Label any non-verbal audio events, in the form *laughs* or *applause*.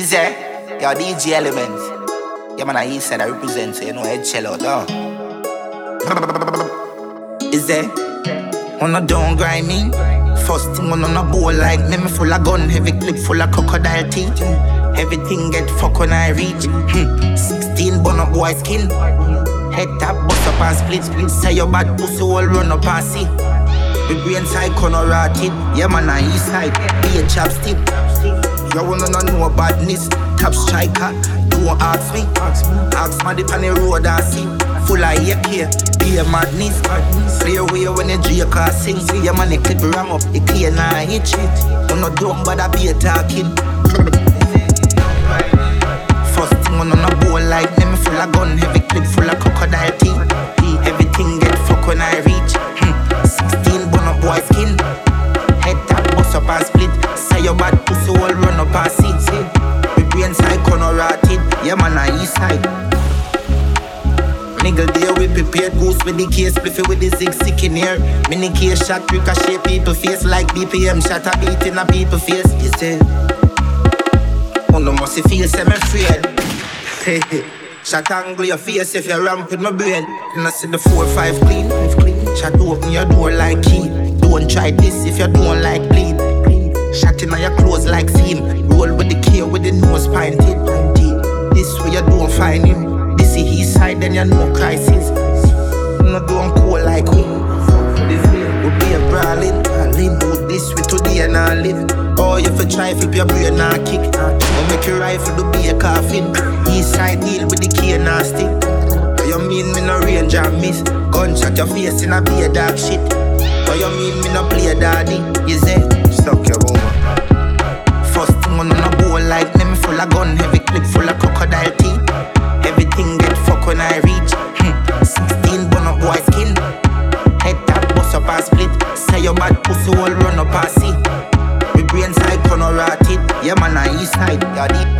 Easy. Yo, DJ Element. Yeah, man, I east side I represent, you know, head shell out, no? Is there? Wanna don't grind me? First thing on a bowl like me, me full of gun, heavy clip full of crocodile teeth. Everything get fuck when I reach. Hmm. 16 bun up boy skin. Head tap, bust up and split, split. Say your bad pussy all run up and see. The brain side corner rotted. Yeah, man, I east side. Be a chapstick. You wanna know badness? Top striker. Don't ask me. Ask me the on the road I see. Full of AK. Be a madness. Play away when the J car sing. See your the clip ram up. It clear now, hit shit. I'm not dumb, but I be a talking. First thing on a bowl like me full of gun, heavy clip full of crocodile teeth. Nigga there we prepared goose with the case spliffy with the zig sick in here. Mini case shot ricochet people face like BPM shot a beat in a people face. You say, oh no must feel semi afraid. *laughs* Shot angle your face if you ramp with my brain. And I see the four five clean, clean. Shot open your door like key. Don't try this if you don't like bleed. Shot in your clothes like seam. Roll with the K with the nose pinted. This way you don't find him. Is his side, then you know crisis. Not doing cool like we. We be a brawling. Lean do this with today and I live. Oh, if you try flip your brain and kick. Or make your rifle to be a coffin. East side deal with the key and a stick. You mean me no range and miss? Gunshot your face in a be a dark shit. Or you mean me no play daddy? You say, Yeah man, I east side. Yeah,